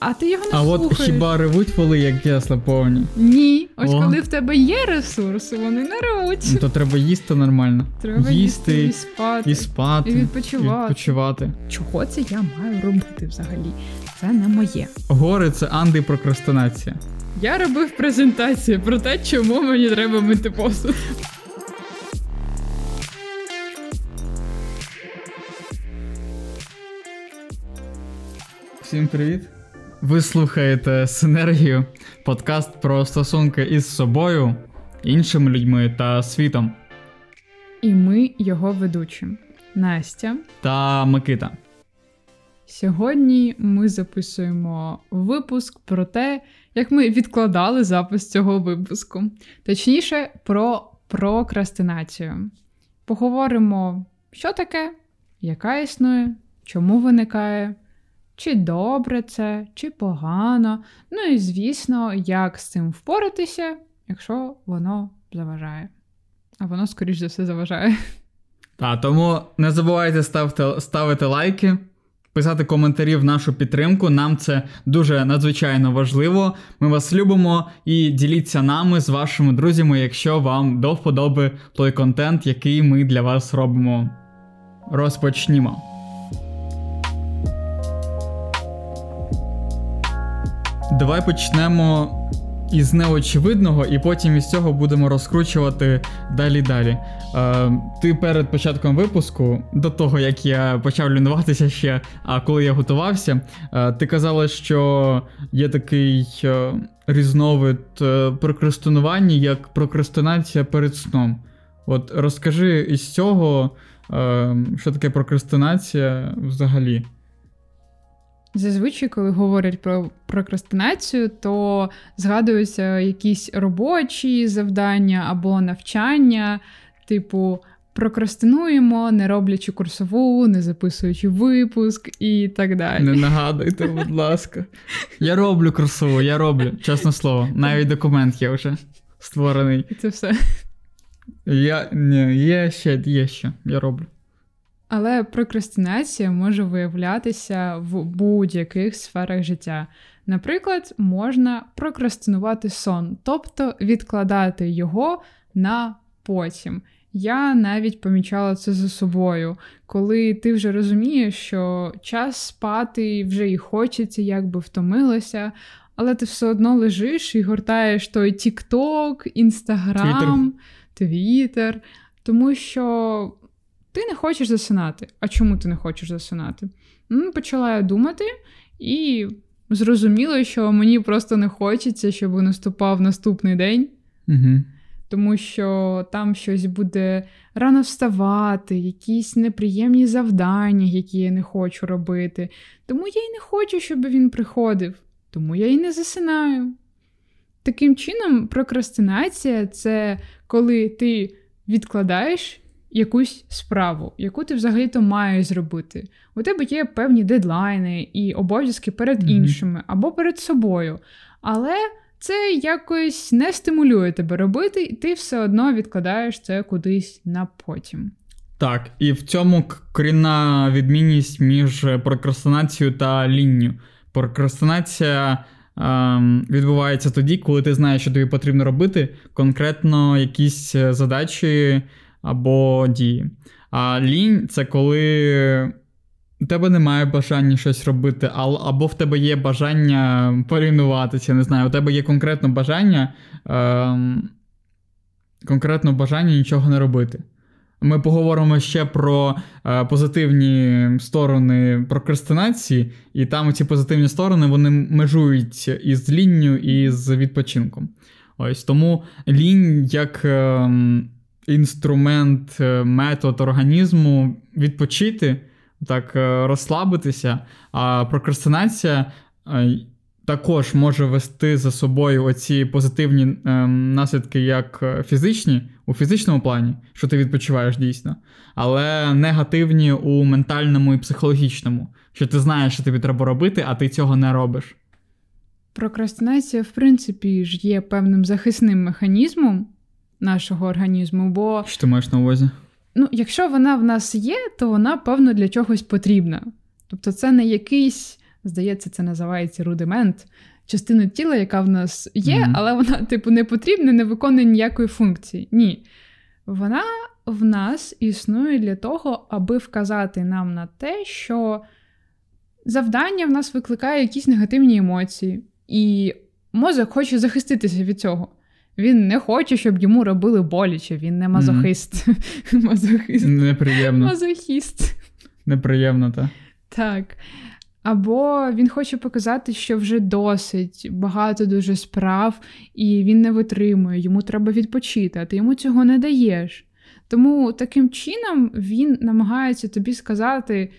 а ти його не А слухаєш. от хіба ревуть воли, як ясла повні? Ні. Ось О. коли в тебе є ресурси, вони не ревуть. Ну, то треба їсти нормально. Треба їсти і спати. і спати, і відпочивати. відпочивати. Чого це я маю робити взагалі? Це не моє. Гори це антипрокрастинація. Я робив презентацію про те, чому мені треба мити посуд. Всім привіт! Ви слухаєте Синергію, подкаст про стосунки із собою, іншими людьми та світом. І ми його ведучі. Настя. Та Микита. Сьогодні ми записуємо випуск про те, як ми відкладали запис цього випуску. Точніше, про прокрастинацію. Поговоримо, що таке, яка існує, чому виникає, чи добре це, чи погано. Ну і звісно, як з цим впоратися, якщо воно заважає. А воно, скоріш за все, заважає. Та тому не забувайте ставити, ставити лайки, писати коментарі в нашу підтримку. Нам це дуже надзвичайно важливо. Ми вас любимо і діліться нами з вашими друзями, якщо вам до вподоби той контент, який ми для вас робимо. Розпочнімо. Давай почнемо із неочевидного, і потім із цього будемо розкручувати далі далі. Е, ти перед початком випуску, до того як я почав лінуватися ще, а коли я готувався, е, ти казала, що є такий е, різновид е, прокрастинування, як прокрастинація перед сном. От розкажи із цього, е, що таке прокрастинація взагалі. Зазвичай, коли говорять про прокрастинацію, то згадуються якісь робочі завдання або навчання, типу. Прокрастинуємо, не роблячи курсову, не записуючи випуск і так далі. Не нагадуйте, будь ласка. Я роблю курсову, я роблю, чесне слово. Навіть документ є вже створений. І це все. Я ні, є ще, є ще, я роблю. Але прокрастинація може виявлятися в будь-яких сферах життя. Наприклад, можна прокрастинувати сон, тобто відкладати його на потім. Я навіть помічала це за собою, коли ти вже розумієш, що час спати вже і хочеться, якби втомилося, але ти все одно лежиш і гортаєш той TikTok, Instagram, Twitter, тому що ти не хочеш засинати. А чому ти не хочеш засинати? Ну, почала я думати і зрозуміла, що мені просто не хочеться, щоб наступав наступний день. Угу. Тому що там щось буде рано вставати, якісь неприємні завдання, які я не хочу робити. Тому я й не хочу, щоб він приходив, тому я й не засинаю. Таким чином, прокрастинація це коли ти відкладаєш якусь справу, яку ти взагалі-то маєш зробити. У тебе є певні дедлайни і обов'язки перед Мгм. іншими або перед собою. Але це якось не стимулює тебе робити, і ти все одно відкладаєш це кудись на потім. Так, і в цьому корінна відмінність між прокрастинацією та лінню. Прокрастинація ем, відбувається тоді, коли ти знаєш, що тобі потрібно робити, конкретно якісь е, задачі або дії. А лінь це коли у тебе немає бажання щось робити, або в тебе є бажання полінуватися, не знаю, у тебе є конкретно бажання, ем, конкретно бажання нічого не робити. Ми поговоримо ще про е, позитивні сторони прокрастинації, і там ці позитивні сторони вони межують із лінню і з відпочинком. Ось тому лінь як е, інструмент, е, метод організму відпочити, так е, розслабитися, а прокрастинація. е, також може вести за собою оці позитивні наслідки, як фізичні, у фізичному плані, що ти відпочиваєш дійсно, але негативні у ментальному і психологічному, що ти знаєш, що тобі треба робити, а ти цього не робиш. Прокрастинація, в принципі, ж є певним захисним механізмом нашого організму, бо Що ти маєш на увазі? ну, якщо вона в нас є, то вона, певно, для чогось потрібна. Тобто це не якийсь Здається, це називається рудимент. Частина тіла, яка в нас є, Мгм. але вона, типу, не потрібна, не виконує ніякої функції. Ні. Вона в нас існує для того, аби вказати нам на те, що завдання в нас викликає якісь негативні емоції, і мозок хоче захиститися від цього. Він не хоче, щоб йому робили боляче. Він не мазохист. Мазохист. Неприємно. Мазохіст. Неприємно, так. Так. Або він хоче показати, що вже досить багато дуже справ, і він не витримує, йому треба відпочити, а ти йому цього не даєш. Тому таким чином він намагається тобі сказати: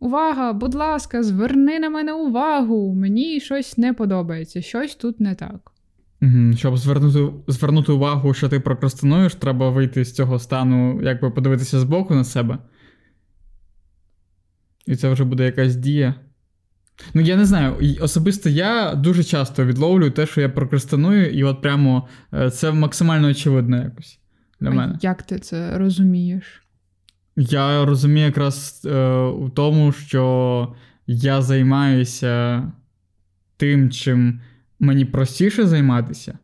Увага, будь ласка, зверни на мене увагу, мені щось не подобається, щось тут не так. Угу. Щоб звернути, звернути увагу, що ти прокрастинуєш, треба вийти з цього стану, якби подивитися збоку на себе. І це вже буде якась дія. Ну, я не знаю, особисто я дуже часто відловлюю те, що я прокрастиную, і от прямо е, це максимально очевидно якось для А мене. Як ти це розумієш? Я розумію якраз е, у тому, що я займаюся тим, чим мені простіше займатися,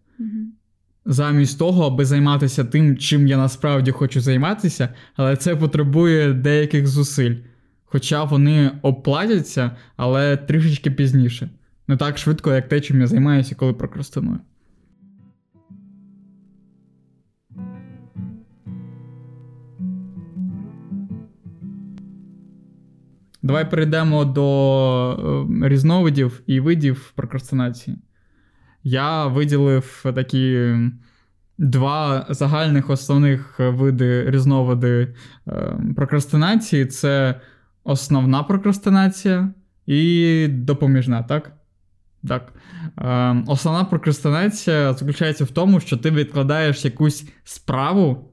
замість того, аби займатися тим, чим я насправді хочу займатися, але це потребує деяких зусиль. Хоча вони оплатяться, але трішечки пізніше. Не так швидко, як те, чим я займаюся, коли прокрастиную. Давай перейдемо до е, різновидів і видів прокрастинації. Я виділив такі два загальних основних види різновиди е, прокрастинації: це основна прокрастинація і допоміжна, так? Так. Е, основна прокрастинація заключається в тому, що ти відкладаєш якусь справу,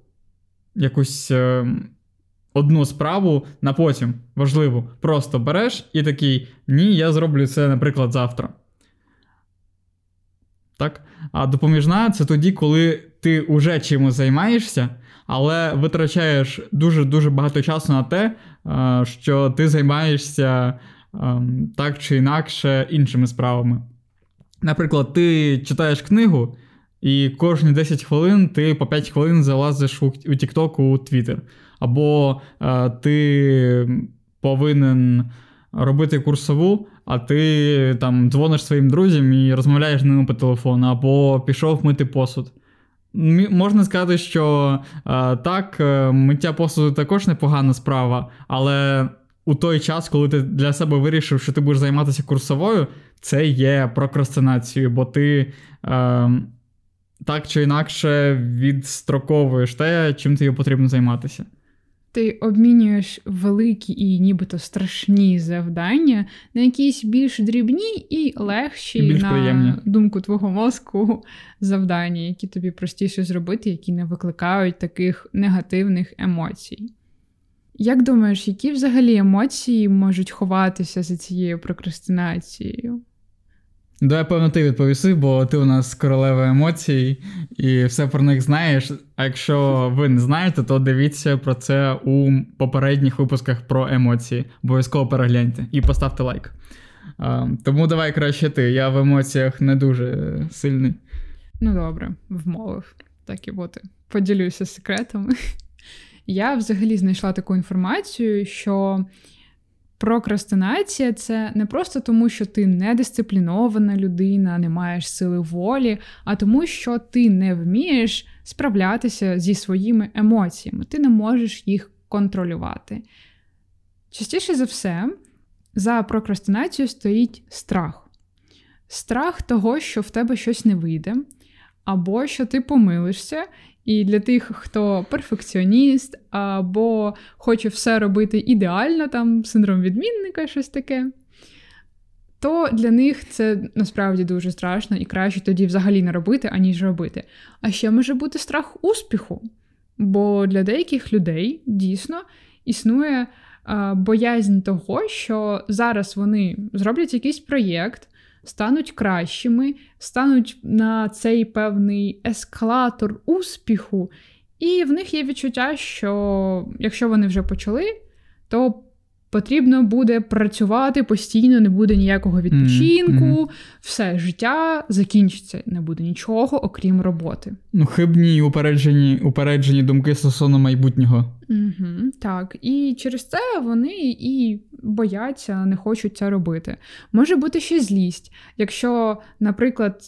якусь е, одну справу на потім важливу. Просто береш і такий: ні, я зроблю це, наприклад, завтра. Так? А допоміжна це тоді, коли ти уже чимось займаєшся, але витрачаєш дуже-дуже багато часу на те, що ти займаєшся е, так чи інакше іншими справами. Наприклад, ти читаєш книгу, і кожні 10 хвилин ти по 5 хвилин залазиш у, у TikTok, у Twitter. Або е, ти повинен робити курсову, а ти там дзвониш своїм друзям і розмовляєш з ними по телефону, або пішов мити посуд. Можна сказати, що е, так, е, миття посуду також непогана справа, але у той час, коли ти для себе вирішив, що ти будеш займатися курсовою, це є прокрастинацією, бо ти е, так чи інакше відстроковуєш те, чим тобі потрібно займатися. Ти обмінюєш великі і нібито страшні завдання на якісь більш дрібні і легші І більш на приємні. думку твого мозку завдання, які тобі простіше зробити, які не викликають таких негативних емоцій. Як думаєш, які взагалі емоції можуть ховатися за цією прокрастинацією? Давай, певно, ти відповіси, бо ти у нас королева емоцій і все про них знаєш. А якщо ви не знаєте, то дивіться про це у попередніх випусках про емоції. Обов'язково перегляньте і поставте лайк. А, тому давай краще ти. Я в емоціях не дуже сильний. Ну, добре, вмовив. Так і бути. Поділюся секретами. Я взагалі знайшла таку інформацію, що прокрастинація це не просто тому, що ти недисциплінована людина, не маєш сили волі, а тому, що ти не вмієш справлятися зі своїми емоціями, ти не можеш їх контролювати. Частіше за все, за прокрастинацією стоїть страх. Страх того, що в тебе щось не вийде, або що ти помилишся. І для тих, хто перфекціоніст, або хоче все робити ідеально, там синдром відмінника, щось таке, то для них це насправді дуже страшно і краще тоді взагалі не робити, аніж робити. А ще може бути страх успіху. Бо для деяких людей дійсно існує боязнь того, що зараз вони зроблять якийсь проєкт, стануть кращими, стануть на цей певний ескалатор успіху, і в них є відчуття, що якщо вони вже почали, то потрібно буде працювати постійно, не буде ніякого відпочинку, mm-hmm. все життя закінчиться, не буде нічого, окрім роботи. Ну, хибні і упереджені, упереджені думки стосовно майбутнього. Угу, Так, і через це вони і бояться, не хочуть це робити. Може бути ще злість. Якщо, наприклад,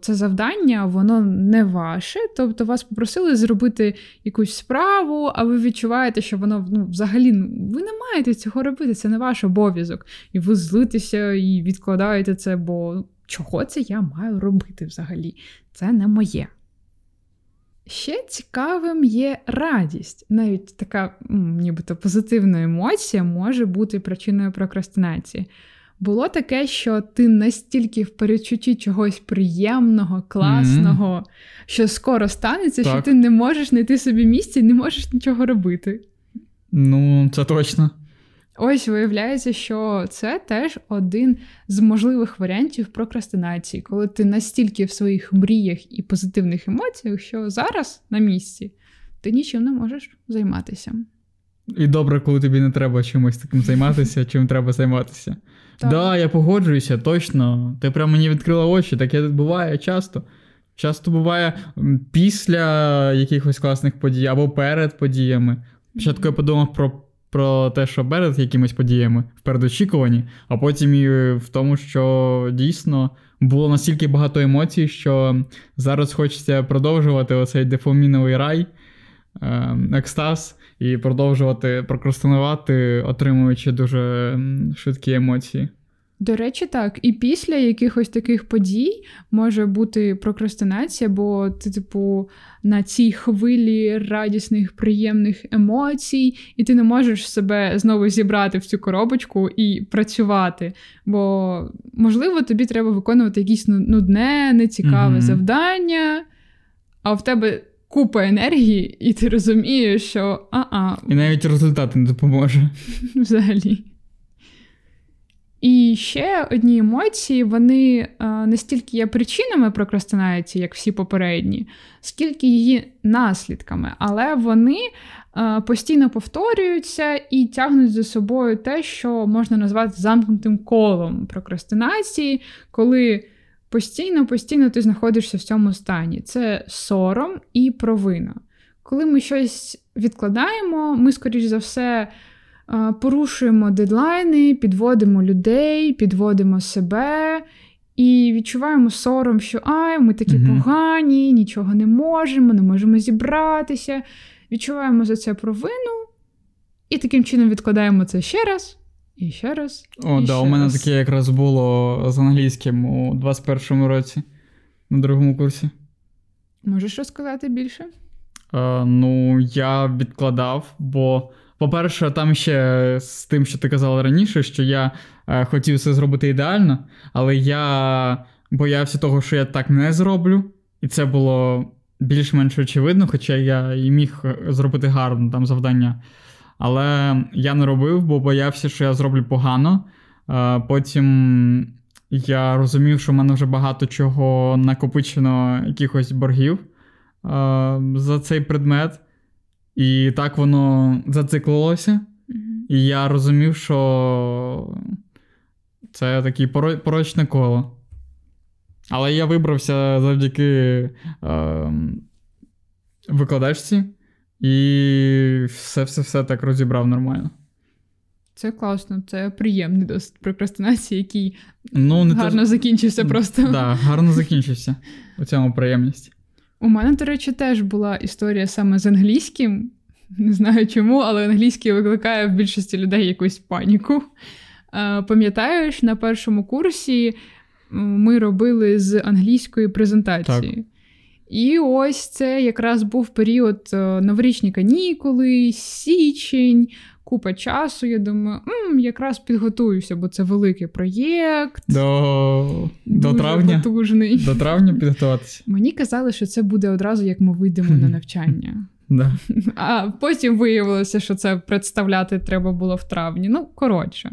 це завдання, воно не ваше, тобто вас попросили зробити якусь справу, а ви відчуваєте, що воно ну, взагалі ну, ви не маєте цього робити, це не ваш обов'язок. І ви злитеся і відкладаєте це, бо чого це я маю робити взагалі? Це не моє. Ще цікавим є радість. Навіть така, нібито позитивна емоція може бути причиною прокрастинації. Було таке, що ти настільки в передчутті чогось приємного, класного, mm-hmm. що скоро станеться, так. що ти не можеш знайти собі місця і не можеш нічого робити. Ну, це точно. Ось виявляється, що це теж один з можливих варіантів прокрастинації, коли ти настільки в своїх мріях і позитивних емоціях, що зараз на місці ти нічим не можеш займатися. І добре, коли тобі не треба чимось таким займатися, чим треба займатися. Так, да, я погоджуюся, точно. Ти прямо мені відкрила очі, таке буває часто. Часто буває після якихось класних подій або перед подіями. Спочатку я подумав про про те, що перед якимись подіями в передочікуванні, а потім і в тому, що дійсно було настільки багато емоцій, що зараз хочеться продовжувати оцей дефоміновий рай, ем, екстаз, і продовжувати прокрастинувати, отримуючи дуже швидкі емоції. До речі, так. І після якихось таких подій може бути прокрастинація, бо ти, типу, на цій хвилі радісних, приємних емоцій, і ти не можеш себе знову зібрати в цю коробочку і працювати. Бо, можливо, тобі треба виконувати якесь нудне, нецікаве mm-hmm. завдання, а в тебе. Купа енергії, і ти розумієш, що а-а. І навіть результат не допоможе. Взагалі. І ще одні емоції, вони не стільки є причинами прокрастинації, як всі попередні, скільки її наслідками, але вони а, постійно повторюються і тягнуть за собою те, що можна назвати замкнутим колом прокрастинації, коли постійно-постійно ти знаходишся в цьому стані. Це сором і провина. Коли ми щось відкладаємо, ми, скоріш за все, порушуємо дедлайни, підводимо людей, підводимо себе і відчуваємо сором, що ай, ми такі угу. погані, нічого не можемо, не можемо зібратися. Відчуваємо за це провину, і таким чином відкладаємо це ще раз. І ще раз. О, і да, ще у мене раз. таке якраз було з англійським у 21-му році на другому курсі. Можеш розказати більше? Е, ну, я відкладав, бо по-перше, там ще з тим, що ти казала раніше, що я е, хотів все зробити ідеально, але я боявся того, що я так не зроблю, і це було більш-менш очевидно, хоча я і міг е, зробити гарно там завдання. Але я не робив, бо боявся, що я зроблю погано. Е, потім я розумів, що в мене вже багато чого накопичено, якихось боргів за цей предмет. І так воно зациклилося. Mm-hmm. І я розумів, що це таке порочне коло. Але я вибрався завдяки е, викладачці і все-все-все так розібрав нормально. Це класно, це приємний досить прокрастинації, який ну, не гарно те... закінчився просто. Так, да, гарно закінчився у цьому приємність. У мене, до речі, теж була історія саме з англійським. Не знаю чому, але англійський викликає в більшості людей якусь паніку. Пам'ятаєш, на першому курсі ми робили з англійської презентації. Так. І ось це якраз був період е, новорічні канікули, січень, купа часу. Я думаю, М, якраз підготуюся, бо це великий проєкт. До до травня потужний. До травня підготуватися. Мені казали, що це буде одразу, як ми вийдемо на навчання. Да. А потім виявилося, що це представляти треба було в травні. Ну, коротше.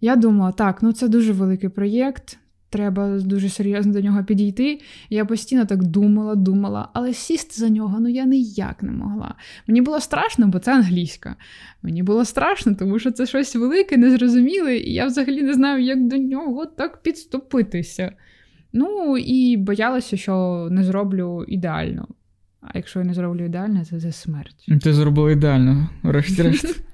Я думала, так, ну це дуже великий проєкт. Треба дуже серйозно до нього підійти. Я постійно так думала, думала, але сісти за нього ну я ніяк не могла. Мені було страшно, бо це англійська. Мені було страшно, тому що це щось велике, незрозуміле, і я взагалі не знаю, як до нього так підступитися. Ну і боялася, що не зроблю ідеально. А якщо я не зроблю ідеально, це смерть. Ти зробила ідеально, врешті-решт.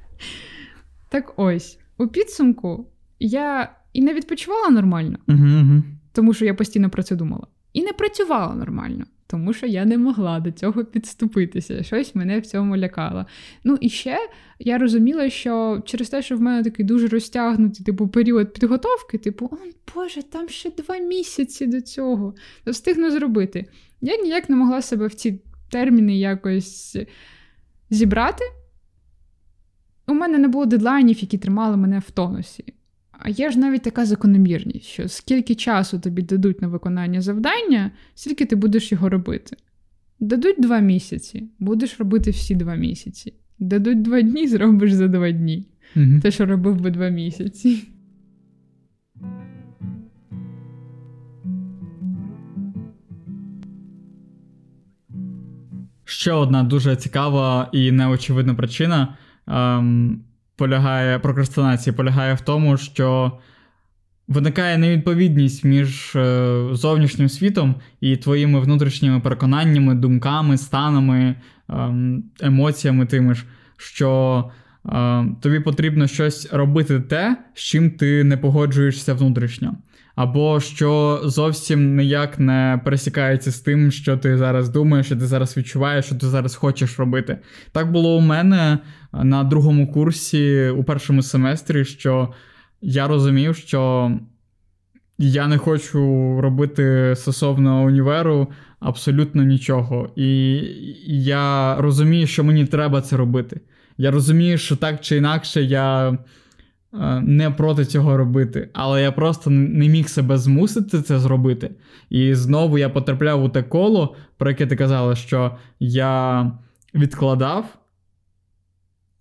Так ось, у підсумку я і не відпочивала нормально, Угу, угу. тому що я постійно про це думала. І не працювала нормально, тому що я не могла до цього підступитися. Щось мене в цьому лякало. Ну і ще я розуміла, що через те, що в мене такий дуже розтягнутий типу, період підготовки, типу, о Боже, там ще два місяці до цього, то встигну зробити. Я ніяк не могла себе в ці терміни якось зібрати. У мене не було дедлайнів, які тримали мене в тонусі. А є ж навіть така закономірність, що скільки часу тобі дадуть на виконання завдання, стільки ти будеш його робити. Дадуть два місяці, будеш робити всі два місяці. Дадуть два дні, зробиш за два дні. Угу. Те, що робив би два місяці. Ще одна дуже цікава і неочевидна причина ем, полягає прокрастинації полягає в тому, що виникає невідповідність між е, зовнішнім світом і твоїми внутрішніми переконаннями, думками, станами, ем, емоціями тими ж, що е, тобі потрібно щось робити те, з чим ти не погоджуєшся внутрішньо. Або що зовсім ніяк не пересікається з тим, що ти зараз думаєш, що ти зараз відчуваєш, що ти зараз хочеш робити. Так було у мене на другому курсі у першому семестрі, що я розумів, що я не хочу робити стосовно універу абсолютно нічого. І я розумію, що мені треба це робити. Я розумію, що так чи інакше я. Е, не проти цього робити, але я просто не міг себе змусити це зробити. І знову я потрапляв у те коло, про яке ти казала, що я відкладав.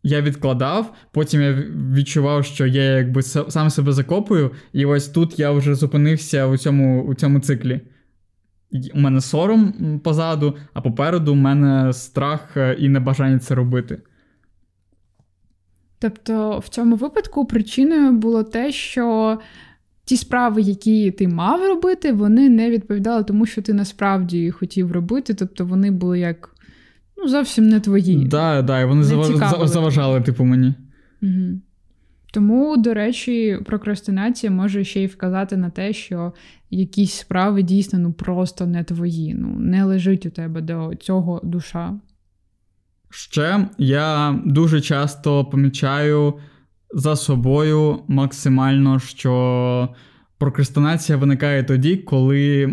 Я відкладав, потім я відчував, що я якби сам себе закопую, і ось тут я вже зупинився у цьому у цьому циклі. У мене сором позаду, а попереду у мене страх е, і небажання це робити. Тобто, в цьому випадку причиною було те, що ті справи, які ти мав робити, вони не відповідали тому, що ти насправді хотів робити. Тобто вони були як ну, зовсім не твої. Так, да, да, і вони не заважали, типу, мені. Угу. Тому, до речі, прокрастинація може ще й вказати на те, що якісь справи дійсно ну, просто не твої. Ну, не лежить у тебе до цього душа. Ще я дуже часто помічаю за собою максимально, що прокрастинація виникає тоді, коли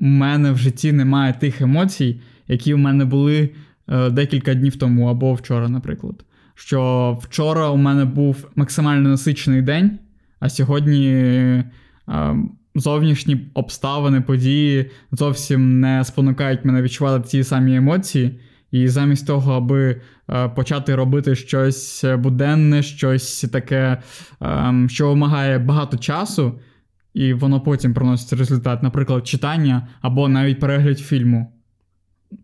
в мене в житті немає тих емоцій, які в мене були е, декілька днів тому або вчора, наприклад. Що вчора у мене був максимально насичений день, а сьогодні е, зовнішні обставини, події зовсім не спонукають мене відчувати ті самі емоції. І замість того, аби е, почати робити щось буденне, щось таке, е, що вимагає багато часу, і воно потім приносить результат, наприклад, читання або навіть перегляд фільму.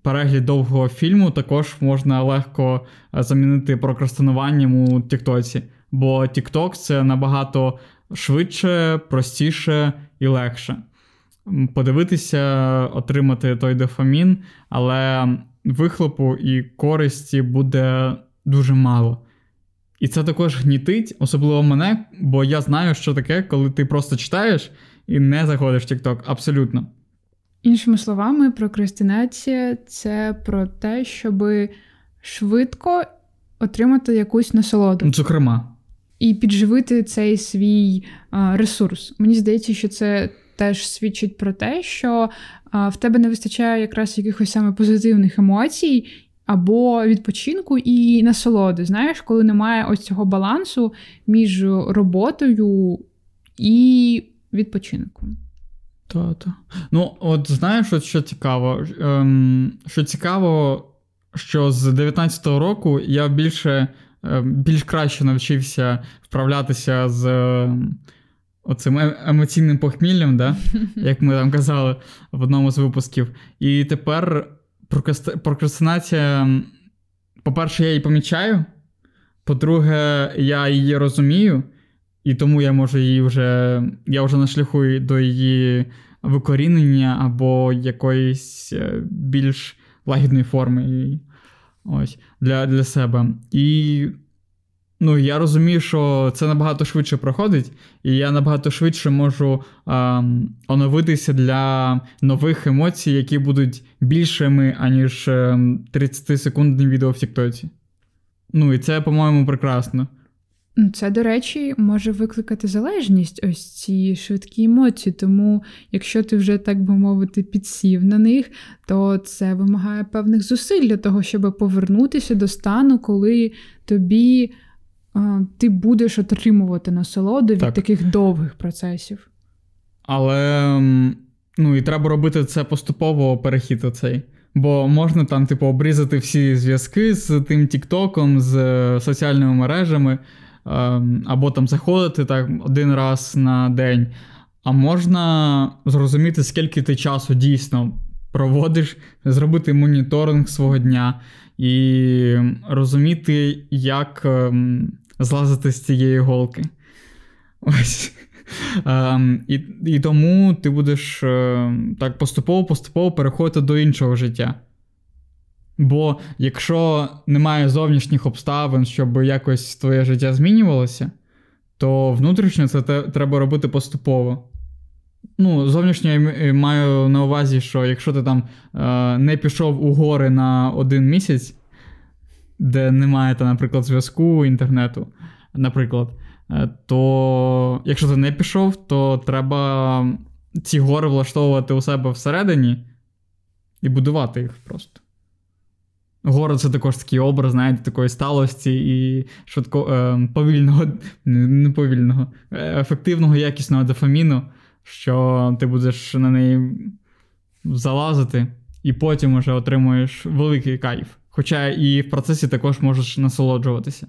Перегляд довгого фільму також можна легко е, замінити прокрастинуванням у Тіктоці, бо Тікток це набагато швидше, простіше і легше. Подивитися, отримати той дофамін, але вихлопу і користі буде дуже мало. І це також гнітить, особливо мене, бо я знаю, що таке, коли ти просто читаєш і не заходиш в TikTok. Абсолютно. Іншими словами, прокрастинація це про те, щоб швидко отримати якусь насолоду. Зокрема. І підживити цей свій ресурс. Мені здається, що це теж свідчить про те, що в тебе не вистачає якраз якихось саме позитивних емоцій. Або відпочинку і насолоди. Знаєш, коли немає ось цього балансу між роботою і відпочинком. Так, Ну, от знаєш, от що цікаво? Ем, Що цікаво, що з 19-го року я більше ем, більш краще навчився вправлятися з ем, оцим е- емоційним похміллям, да? як ми там казали в одному з випусків. І тепер прокрастинація, по-перше, я її помічаю. По-друге, я її розумію, і тому я можу її вже. Я вже на шляху до її викорінення або якоїсь е, більш лагідної форми ось, для для себе. І ну, я розумію, що це набагато швидше проходить, і я набагато швидше можу а, оновитися для нових емоцій, які будуть більшими, аніж 30-секундне ем, відео в Тіктоці. Ну, і це, по-моєму, прекрасно. Це, до речі, може викликати залежність, ось ці швидкі емоції. Тому, якщо ти вже, так би мовити, підсів на них, то це вимагає певних зусиль для того, щоб повернутися до стану, коли тобі ти будеш отримувати насолоду від так. таких довгих процесів. Але ну, і треба робити це поступово перехід оцей. Бо можна там, типу, обрізати всі зв'язки з тим Тіктоком, з е, соціальними мережами. Ем, або там заходити так один раз на день. А можна зрозуміти, скільки ти часу дійсно проводиш, зробити моніторинг свого дня і розуміти, як ем, злазити з цієї голки. Ось. Um, і і тому ти будеш uh, так поступово-поступово переходити до іншого життя. Бо якщо немає зовнішніх обставин, щоб якось твоє життя змінювалося, то внутрішньо це треба робити поступово. Ну, зовнішньо я маю на увазі, що якщо ти там е, не пішов у гори на один місяць, де немає, та, наприклад, зв'язку інтернету, наприклад, е, то якщо ти не пішов, то треба ці гори влаштовувати у себе всередині і будувати їх просто. Город це також такий образ, знаєте, такої сталості і швидко е, повільного, не повільного, е, ефективного, якісного дофаміну, що ти будеш на неї залазити, і потім вже отримуєш великий кайф. Хоча і в процесі також можеш насолоджуватися.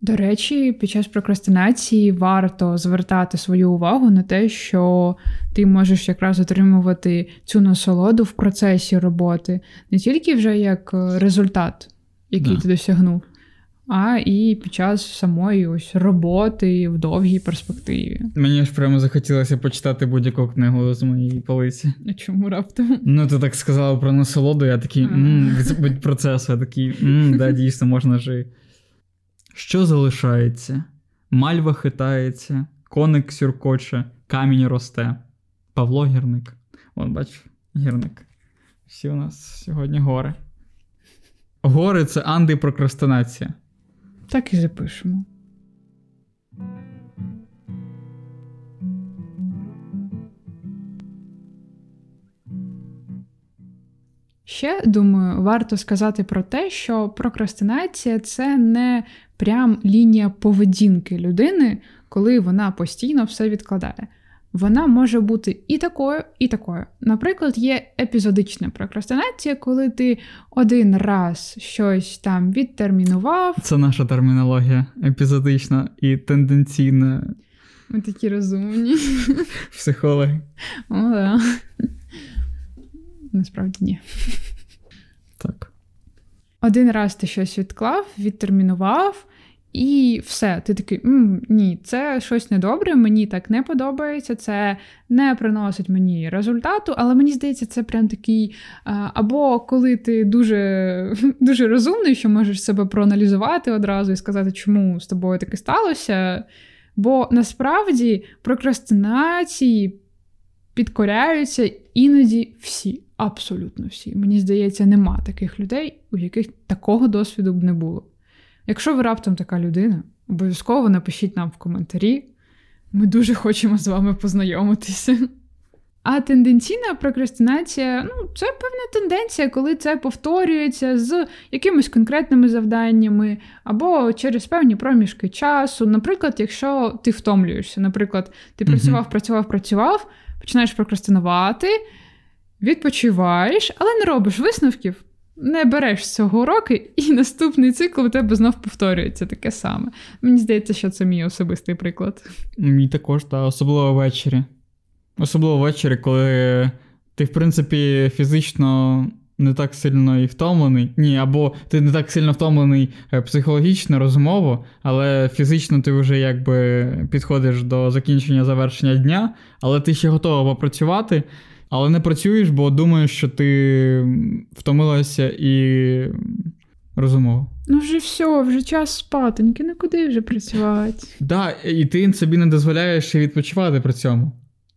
До речі, під час прокрастинації варто звертати свою увагу на те, що ти можеш якраз отримувати цю насолоду в процесі роботи, не тільки вже як е, результат, який да. ти досягнув, а і під час самої ось роботи в довгій перспективі. Мені ж прямо захотілося почитати будь-яку книгу з моєї полиці. А чому раптом? Ну, ти так сказала про насолоду, я такий від процесу, я такий, да, дійсно, можна жити. Що залишається? Мальва хитається, коник сюркоче, камінь росте. Павло гірник. От, бач, гірник. Всі у нас сьогодні гори. Гори це антипрокрастинація. Так і запишемо. Ще думаю, варто сказати про те, що прокрастинація це не прям лінія поведінки людини, коли вона постійно все відкладає. Вона може бути і такою, і такою. Наприклад, є епізодична прокрастинація, коли ти один раз щось там відтермінував. Це наша термінологія епізодична і тенденційна. Ми такі розумні. Психологи. О, да. Насправді ні. Так. Один раз ти щось відклав, відтермінував, і все. Ти такий М, ні, це щось недобре, мені так не подобається, це не приносить мені результату, але мені здається, це прям такий. Або коли ти дуже дуже розумний, що можеш себе проаналізувати одразу і сказати, чому з тобою таке сталося. Бо насправді прокрастинації підкоряються іноді всі, абсолютно всі. Мені здається, нема таких людей, у яких такого досвіду б не було. Якщо ви раптом така людина, обов'язково напишіть нам в коментарі. Ми дуже хочемо з вами познайомитися. А тенденційна прокрастинація ну, це певна тенденція, коли це повторюється з якимись конкретними завданнями або через певні проміжки часу. Наприклад, якщо ти втомлюєшся, наприклад, ти працював, працював, працював, починаєш прокрастинувати, відпочиваєш, але не робиш висновків. Не береш з цього уроки, і наступний цикл у тебе знов повторюється таке саме. Мені здається, що це мій особистий приклад. Мій також, та особливо ввечері. Особливо ввечері, коли ти, в принципі, фізично не так сильно і втомлений. Ні, або ти не так сильно втомлений е, психологічно, розумово, але фізично ти вже якби підходиш до закінчення завершення дня, але ти ще готова попрацювати, але не працюєш, бо думаєш, що ти втомилася і розумово. Ну, вже все, вже час спатоньки, ну куди вже працювати? Так, да, і ти собі не дозволяєш відпочивати при цьому.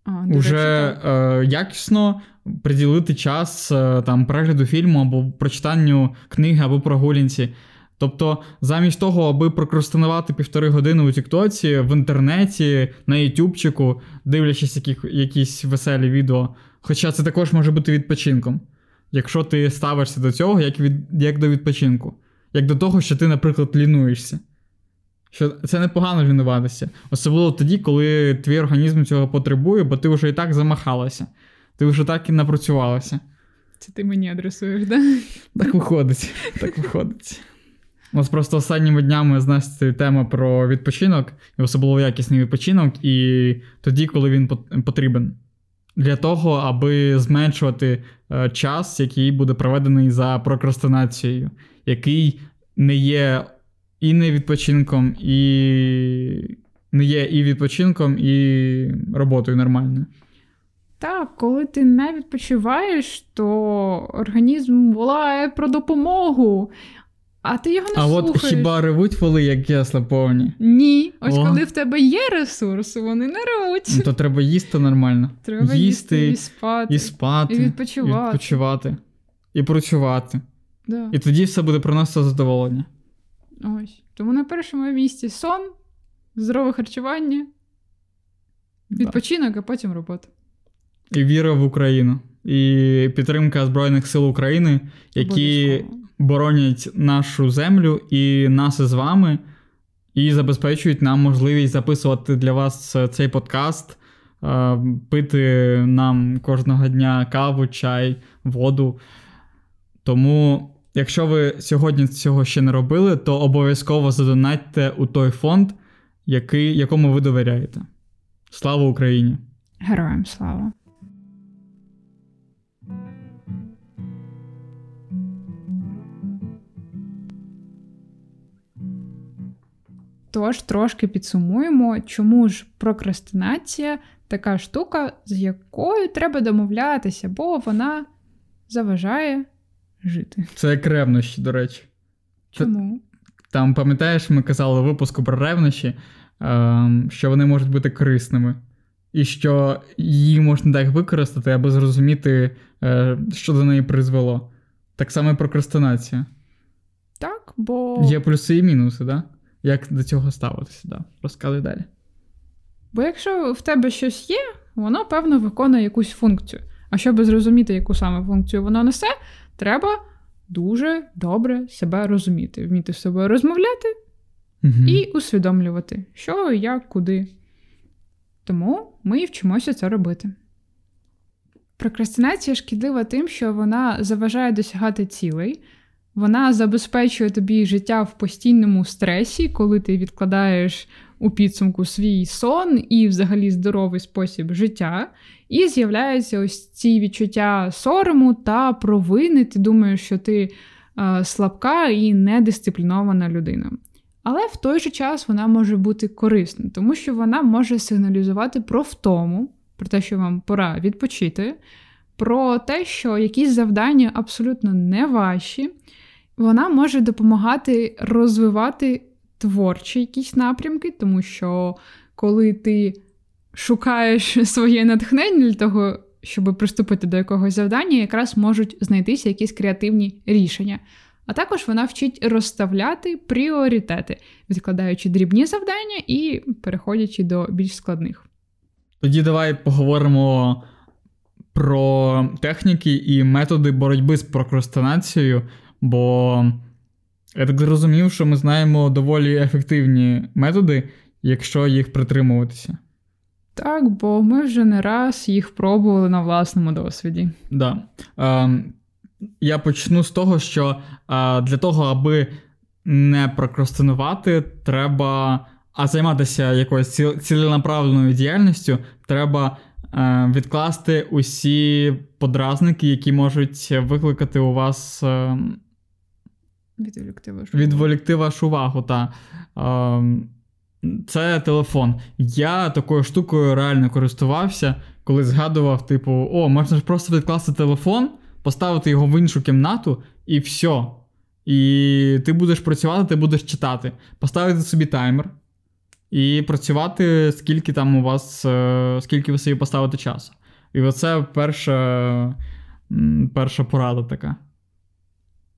А, Уже е, якісно приділити час е, там перегляду фільму або прочитанню книги або прогулянці. Тобто, замість того, аби прокрастинувати півтори години у Тіктоці, в інтернеті, на Ютубчику, дивлячись яких, якісь веселі відео. Хоча це також може бути відпочинком, якщо ти ставишся до цього як, від, як до відпочинку, як до того, що ти, наприклад, лінуєшся. Що це непогано лінуватися. Особливо тоді, коли твій організм цього потребує, бо ти вже і так замахалася. Ти вже так і напрацювалася. Це ти мені адресуєш, да? Так виходить. Так виходить. У нас просто останніми днями з Настю тема про відпочинок, і особливо якісний відпочинок, і тоді, коли він потрібен. Для того, аби зменшувати е, час, який буде проведений за прокрастинацією, який не є і не відпочинком, і не є і відпочинком, і роботою нормальною. Так, коли ти не відпочиваєш, то організм волає про допомогу, а ти його не а слухаєш. от хіба ревуть воли, як ясла повні? Ні. Ось О. коли в тебе є ресурс, вони не ревуть. Ну, то треба їсти нормально. Треба їсти, і спати. і спати, і відпочивати. і відпочивати, і працювати. Да. І тоді все буде приносити задоволення. Ось. Тому на першому місці сон, здорове харчування, відпочинок, а потім робота. І віра в Україну, і підтримка Збройних сил України, які Обов'язково. Боронять нашу землю і нас із вами, і забезпечують нам можливість записувати для вас цей подкаст, е, пити нам кожного дня каву, чай, воду. Тому, якщо ви сьогодні цього ще не робили, то обов'язково задонатьте у той фонд, який, якому ви довіряєте. Слава Україні! Героям слава. Тож трошки підсумуємо, чому ж прокрастинація така штука, з якою треба домовлятися, бо вона заважає жити. Це як ревнощі, до речі. Це- Чому? Там, пам'ятаєш, ми казали в випуску про ревнощі, ем, що вони можуть бути корисними. І що її можна так використати, аби зрозуміти, е, що до неї призвело. Так само і прокрастинація. Так, бо, Є плюси і мінуси, да? Як до цього ставитися, да? Розказуй далі. бо якщо в тебе щось є, воно певно виконує якусь функцію. А щоб зрозуміти, яку саме функцію воно несе, треба дуже добре себе розуміти, вміти з собою розмовляти Угу. і усвідомлювати, що, як, куди. Тому ми і вчимося це робити. Прокрастинація шкідлива тим, що вона заважає досягати цілей, вона забезпечує тобі життя в постійному стресі, коли ти відкладаєш у підсумку свій сон і взагалі здоровий спосіб життя, і з'являються ось ці відчуття сорому та провини. Ти думаєш, що ти е, слабка і недисциплінована людина. Але в той же час вона може бути корисна, тому що вона може сигналізувати про втому, про те, що вам пора відпочити, про те, що якісь завдання абсолютно не ваші. Вона може допомагати розвивати творчі якісь напрямки, тому що коли ти шукаєш своє натхнення для того, щоб приступити до якогось завдання, якраз можуть знайтися якісь креативні рішення. А також вона вчить розставляти пріоритети, відкладаючи дрібні завдання і переходячи до більш складних. Тоді давай поговоримо про техніки і методи боротьби з прокрастинацією, бо я так зрозумів, що ми знаємо доволі ефективні методи, якщо їх притримуватися. Так, бо ми вже не раз їх пробували на власному досвіді. Да. Ем, я почну з того, що е, для того, аби не прокрастинувати, треба, а займатися якоюсь ці, ціленаправленою діяльністю, треба е, відкласти усі подразники, які можуть викликати у вас. Відволікти вашу увагу. відволікти вашу увагу. Та. Е, це телефон. Я такою штукою реально користувався, коли згадував, типу, о, можна ж просто відкласти телефон, поставити його в іншу кімнату і все. І ти будеш працювати, ти будеш читати. Поставити собі таймер і працювати, скільки там у вас, е, скільки ви собі поставите часу. І оце перша, перша порада така.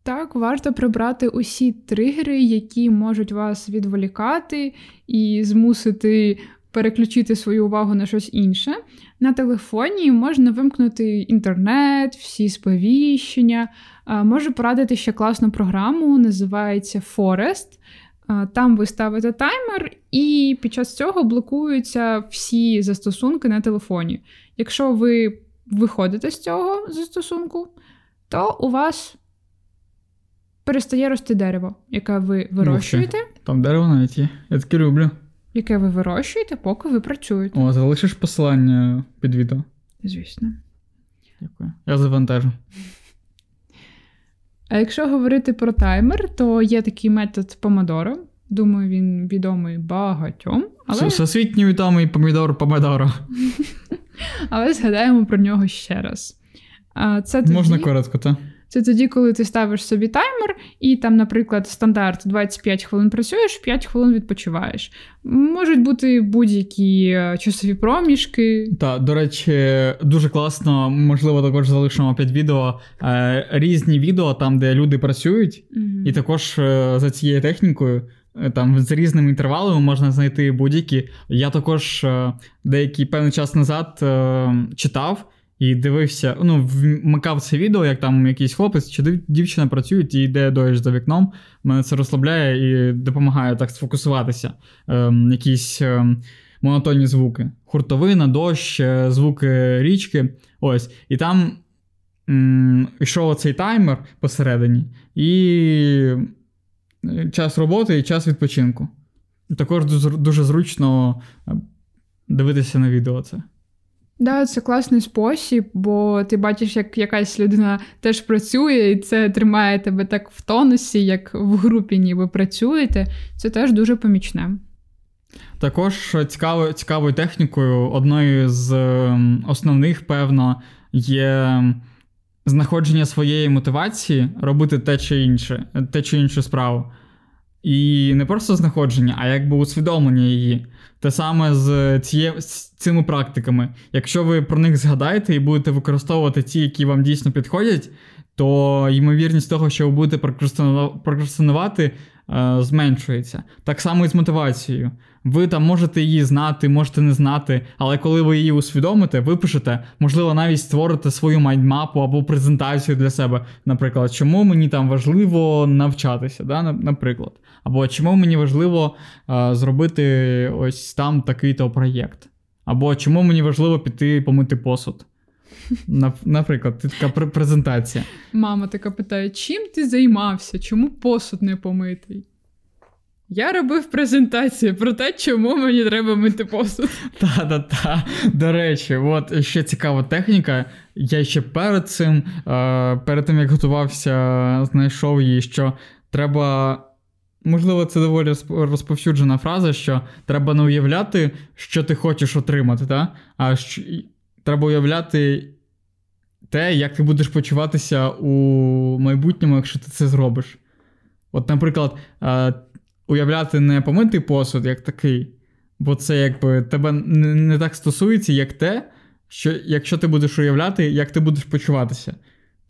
Так, варто прибрати усі тригери, які можуть вас відволікати і змусити переключити свою увагу на щось інше. На телефоні можна вимкнути інтернет, всі сповіщення. Можу порадити ще класну програму, називається Forest. Там ви ставите таймер, і під час цього блокуються всі застосунки на телефоні. Якщо ви виходите з цього застосунку, то у вас перестає рости дерево, яке ви вирощуєте, Там дерево навіть є. Я таке люблю. яке ви вирощуєте, поки ви працюєте. О, залишиш посилання під відео. Звісно. Дякую. Я завантажу. А якщо говорити про таймер, то є такий метод помодоро. Думаю, він відомий багатьом, але, Всесвітній відомий помідор помидоро. але згадаємо про нього ще раз. А, Це тоді, Можна коротко, так? Це тоді, коли ти ставиш собі таймер, і там, наприклад, стандарт 25 хвилин працюєш, 5 хвилин відпочиваєш. Можуть бути будь-які е, часові проміжки. Так, до речі, дуже класно, можливо, також залишимо під відео е, різні відео, там, де люди працюють, Мгм. і також е, за цією технікою. Там з різними інтервалами можна знайти будь-які. Я також деякий певний час назад читав і дивився, ну, вмикав це відео, як там якийсь хлопець чи дівчина працюють і йде дощ за вікном. Мене це розслабляє і допомагає так сфокусуватися. Е, якісь е, монотонні звуки. Хуртовина, дощ, е, звуки річки. Ось. І там м, йшов оцей таймер посередині, і е, час роботи і час відпочинку. Також дуже, дуже зручно е, дивитися на відео це. Да, це класний спосіб, бо ти бачиш, як якась людина теж працює, і це тримає тебе так в тонусі, як в групі ніби працюєте. Це теж дуже помічне. Також цікавою, цікавою технікою, одною з ем, основних, певно, є знаходження своєї мотивації робити те чи інше, те чи іншу справу. І не просто знаходження, а якби усвідомлення її. Те саме з, ціє, з цими практиками. Якщо ви про них згадаєте і будете використовувати ті, які вам дійсно підходять, то ймовірність того, що ви будете прокрастину- прокрастинувати, е, зменшується. Так само і з мотивацією. Ви там можете її знати, можете не знати, але коли ви її усвідомите, випишете, можливо, навіть створите свою майндмапу або презентацію для себе. Наприклад, чому мені там важливо навчатися, да? на- наприклад. Або чому мені важливо е, зробити ось там такий-то проєкт. Або чому мені важливо піти помити посуд. Наприклад, така презентація. Мама така питає: чим ти займався? Чому посуд не помитий? Я робив презентацію про те, чому мені треба мити посуд. Та-та-та. До речі, от ще цікава техніка. Я ще перед цим, е, перед тим як готувався, знайшов її, що треба. Можливо, це доволі розповсюджена фраза, що треба не уявляти, що ти хочеш отримати, та? а що... треба уявляти те, як ти будеш почуватися у майбутньому, якщо ти це зробиш. От, наприклад, уявляти не помитий посуд як такий, бо це якби тебе не так стосується, як те, що якщо ти будеш уявляти, як ти будеш почуватися.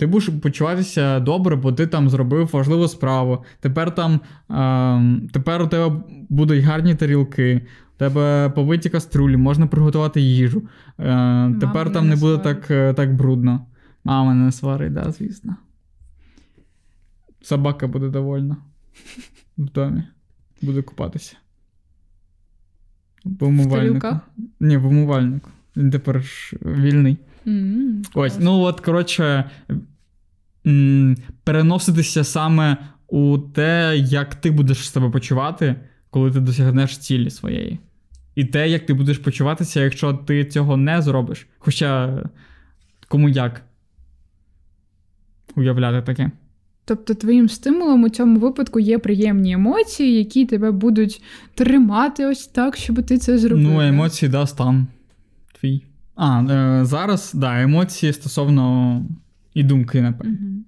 Ти будеш почуватися добре, бо ти там зробив важливу справу. Тепер там ем, тепер у тебе будуть гарні тарілки, у тебе повиті каструлі, можна приготувати їжу. Е, тепер там не не буде сварить. так, е, так брудно. Мама не сварить, да, звісно. Собака буде довольна в домі. Буде купатися. В умивальнику. тарілках? Ні, в умивальнику. Він тепер ж вільний. М, Ось, ну от, коротше, м, переноситися саме у те, як ти будеш себе почувати, коли ти досягнеш цілі своєї. І те, як ти будеш почуватися, якщо ти цього не зробиш. Хоча кому як уявляти таке. Тобто твоїм стимулом у цьому випадку є приємні емоції, які тебе будуть тримати ось так, щоб ти це зробив. Ну, емоції, да, стан твій. А, е, зараз, да, емоції стосовно і думки, напевно. Угу.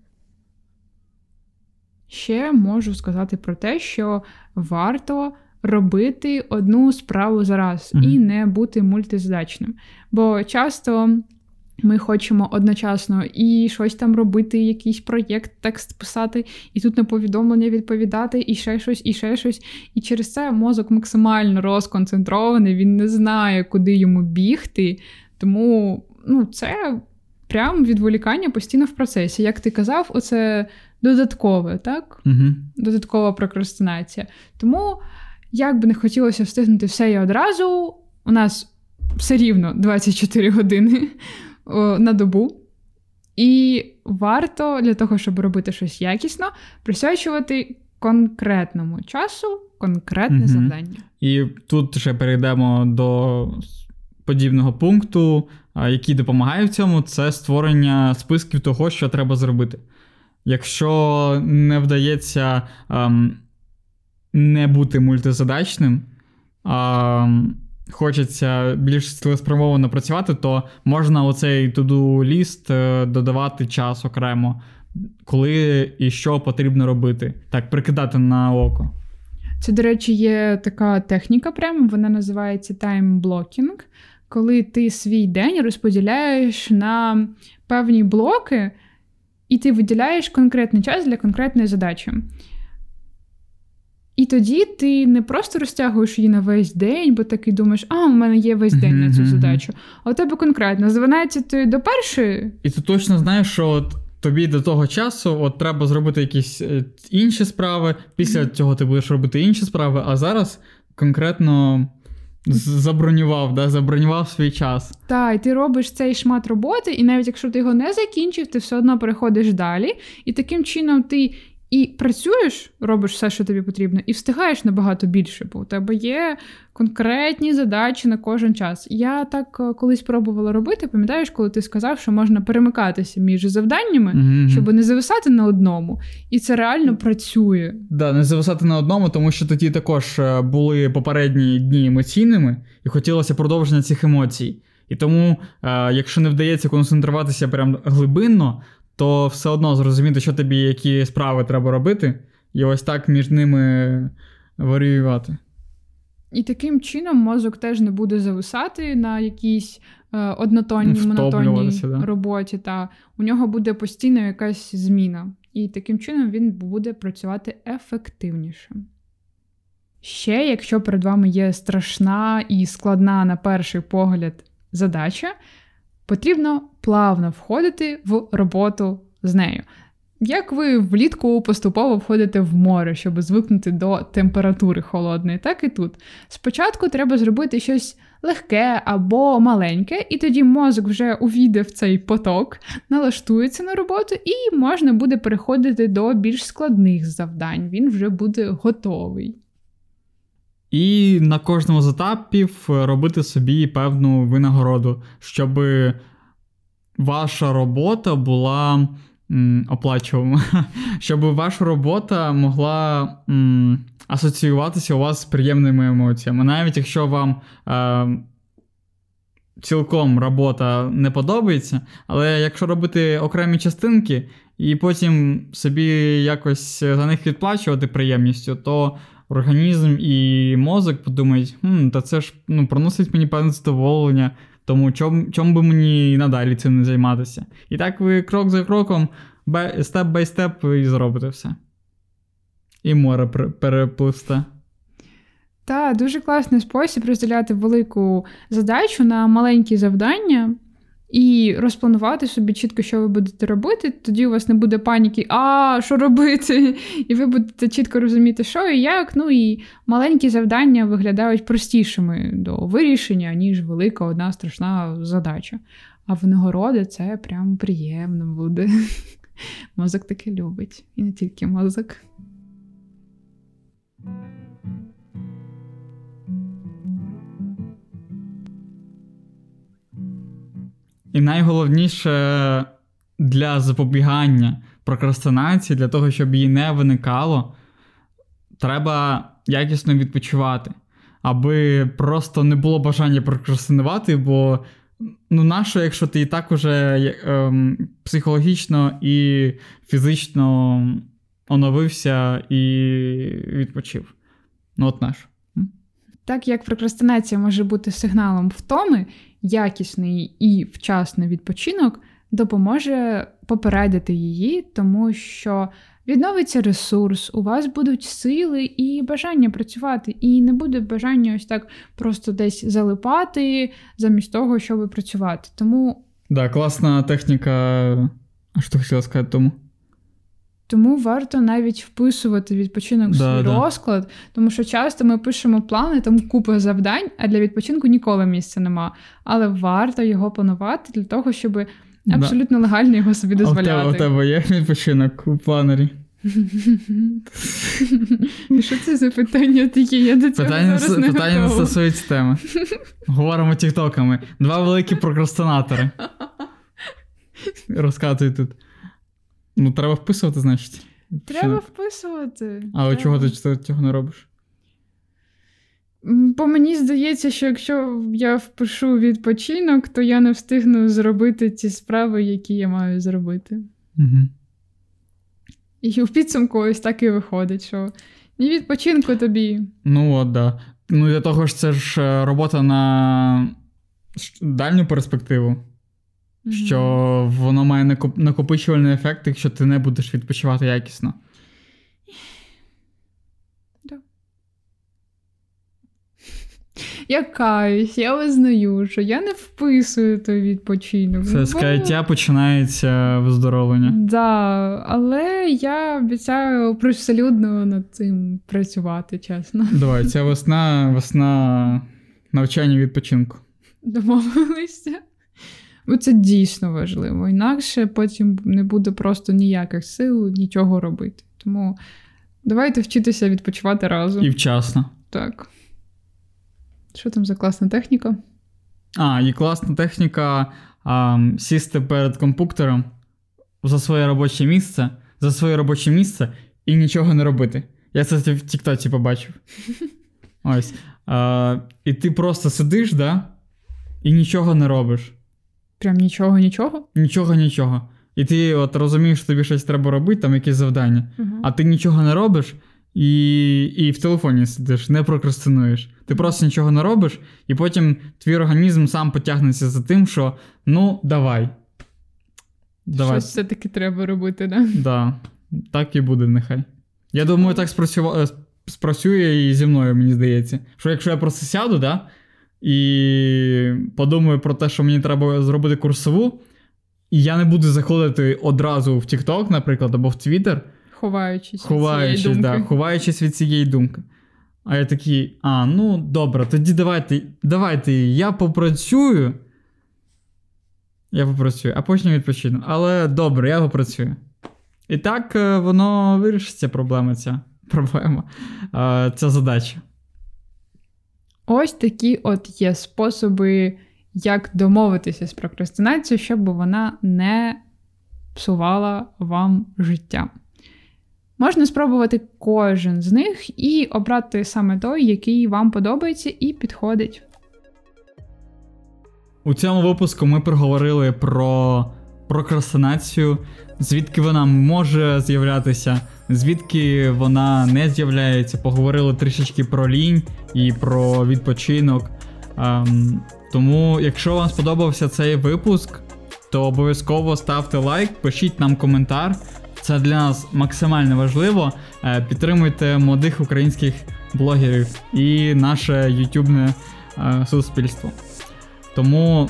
Ще можу сказати про те, що варто робити одну справу зараз Мгм. і не бути мультизадачним. Бо часто ми хочемо одночасно і щось там робити, якийсь проєкт, текст писати, і тут на повідомлення відповідати, і ще щось, і ще щось. І через це мозок максимально розконцентрований, він не знає, куди йому бігти. Тому ну, це прям відволікання постійно в процесі. Як ти казав, оце додаткове, так? Угу. додаткова прокрастинація. Тому, як би не хотілося встигнути все і одразу, у нас все рівно 24 години на добу. І варто для того, щоб робити щось якісно, присвячувати конкретному часу конкретне Мгм. завдання. І тут ще перейдемо до подібного пункту, який допомагає в цьому, це створення списків того, що треба зробити. Якщо не вдається ем, не бути мультизадачним, ем, хочеться більш цілеспрямовано працювати, то можна оцей to-do ліст додавати час окремо, коли і що потрібно робити. Так, прикидати на око. Це, до речі, є така техніка, прямо вона називається таймблокінг, коли ти свій день розподіляєш на певні блоки, і ти виділяєш конкретний час для конкретної задачі. І тоді ти не просто розтягуєш її на весь день, бо такий думаєш, а, у мене є весь день на цю задачу. А у тебе конкретно з 12 до першої І ти точно знаєш, що от тобі до того часу от треба зробити якісь е, інші справи. Після цього ти будеш робити інші справи, а зараз конкретно забронював, да, забронював свій час. Так, і ти робиш цей шмат роботи, і навіть якщо ти його не закінчив, ти все одно переходиш далі. І таким чином ти і працюєш, робиш все, що тобі потрібно, і встигаєш набагато більше, бо у тебе є конкретні задачі на кожен час. Я так е, колись пробувала робити, пам'ятаєш, коли ти сказав, що можна перемикатися між завданнями, Мгм. щоб не зависати на одному. І це реально працює. Да, не зависати на одному, тому що тоді також е, були попередні дні емоційними, і хотілося продовження цих емоцій. І тому, е, якщо не вдається концентруватися прям глибинно, то все одно зрозуміти, що тобі, які справи треба робити, і ось так між ними варіювати. І таким чином мозок теж не буде зависати на якійсь е, однотонній, монотонній да. роботі. Та у нього буде постійно якась зміна. І таким чином він буде працювати ефективніше. Ще, якщо перед вами є страшна і складна на перший погляд задача, потрібно плавно входити в роботу з нею. Як ви влітку поступово входите в море, щоб звикнути до температури холодної, так і тут. Спочатку треба зробити щось легке або маленьке, і тоді мозок вже увійде в цей поток, налаштується на роботу, і можна буде переходити до більш складних завдань. Він вже буде готовий. І на кожному з етапів робити собі певну винагороду, щоб ваша робота була оплачувана, щоб ваша робота могла м, асоціюватися у вас з приємними емоціями. Навіть якщо вам е, цілком робота не подобається, але якщо робити окремі частинки і потім собі якось за них відплачувати приємністю, то організм і мозок подумають, хм, та це ж ну, приносить мені певне задоволення, тому чому чом би мені і надалі цим не займатися? І так ви крок за кроком, степ бай степ, і зробите все. І море пер- перепливсте. Та дуже класний спосіб розділяти велику задачу на маленькі завдання і розпланувати собі чітко, що ви будете робити. Тоді у вас не буде паніки, а що робити? І ви будете чітко розуміти, що і як. Ну і маленькі завдання виглядають простішими до вирішення, ніж велика одна страшна задача. А винагороди це прям приємно буде. Мозок таки любить, і не тільки мозок. І найголовніше для запобігання прокрастинації, для того, щоб її не виникало, треба якісно відпочивати, аби просто не було бажання прокрастинувати, бо ну, нащо, якщо ти і так уже ем, психологічно і фізично оновився і відпочив. Ну, от наш. Так як прокрастинація може бути сигналом втоми, якісний і вчасний відпочинок допоможе попередити її, тому що відновиться ресурс, у вас будуть сили і бажання працювати, і не буде бажання ось так просто десь залипати замість того, щоб працювати. Тому. Да, класна техніка. А що хотіла сказати тому? Тому варто навіть вписувати відпочинок в да, свій да. розклад, тому що часто ми пишемо плани, там купа завдань, а для відпочинку ніколи місця нема. Але варто його планувати для того, щоб абсолютно легально його собі дозволяти. А у тебе є відпочинок у планері? Що це за питання такі? Я до цього Питання, зараз не питання не стосується теми. Говоримо тіктоками. Два великі прокрастинатори. Розказуй тут. Ну, треба вписувати, значить. Треба вписувати. Але Треба. чого ти цього не робиш? Бо мені здається, що якщо я впишу відпочинок, то я не встигну зробити ті справи, які я маю зробити. Угу. І в підсумку ось так і виходить, що ні відпочинку тобі. Ну от, да. Ну, для того ж, це ж е, робота на дальню перспективу, що воно має накопичувальний ефект, якщо ти не будеш відпочивати якісно. Я каюсь, я визнаю, що я не вписую той відпочинок. Це Бо- з каяття починається виздоровлення. Да, але я обіцяю привселюдно над цим працювати, чесно. Давай, ця весна, весна навчання відпочинку. Домовилися. Бо це дійсно важливо. Інакше потім не буде просто ніяких сил нічого робити. Тому давайте вчитися відпочивати разом. І вчасно. Так. Що там за класна техніка? А, і класна техніка а, сісти перед компуктером за своє робоче місце, за своє робоче місце і нічого не робити. Я це в Тіктоці побачив. Ось. А, і ти просто сидиш, да? І нічого не робиш. Прям нічого, нічого. Нічого, нічого. І ти от розумієш, що тобі щось треба робити, там якесь завдання. Угу. А ти нічого не робиш і, і в телефоні сидиш, не прокрастинуєш. Ти просто нічого не робиш, і потім твій організм сам потягнеться за тим, що ну, давай. Давай. Щось все-таки треба робити, да? Да. Так і буде, нехай. Я думаю, так е, спрацює і зі мною, мені здається. Що якщо я просто сяду, да, і подумаю про те, що мені треба зробити курсову, і я не буду заходити одразу в TikTok, наприклад, або в Twitter, Ховаючись. від цієї да, думки. ховаючись від цієї думки. А я такий, а, ну добре, тоді давайте, давайте я попрацюю. Я попрацюю, а потім відпочину. Але добре, я попрацюю. І так е, воно вирішиться проблема ця. Проблема. е, Ця задача. Ось такі от є способи, як домовитися з прокрастинацією, щоб вона не псувала вам життя. Можна спробувати кожен з них і обрати саме той, який вам подобається і підходить. У цьому випуску ми проговорили про прокрастинацію, звідки вона може з'являтися, звідки вона не з'являється. Поговорили трішечки про лінь і про відпочинок. Ем, тому, якщо вам сподобався цей випуск, то обов'язково ставте лайк, пишіть нам коментар. Це для нас максимально важливо. Е, Підтримуйте молодих українських блогерів і наше ютубне е, суспільство. Тому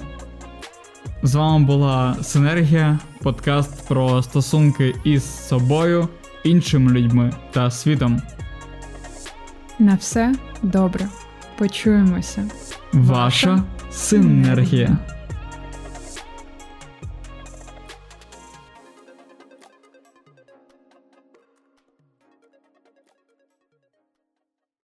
з вами була Синергія, подкаст про стосунки із собою, іншими людьми та світом. На все добре. Почуємося. Ваша синергія.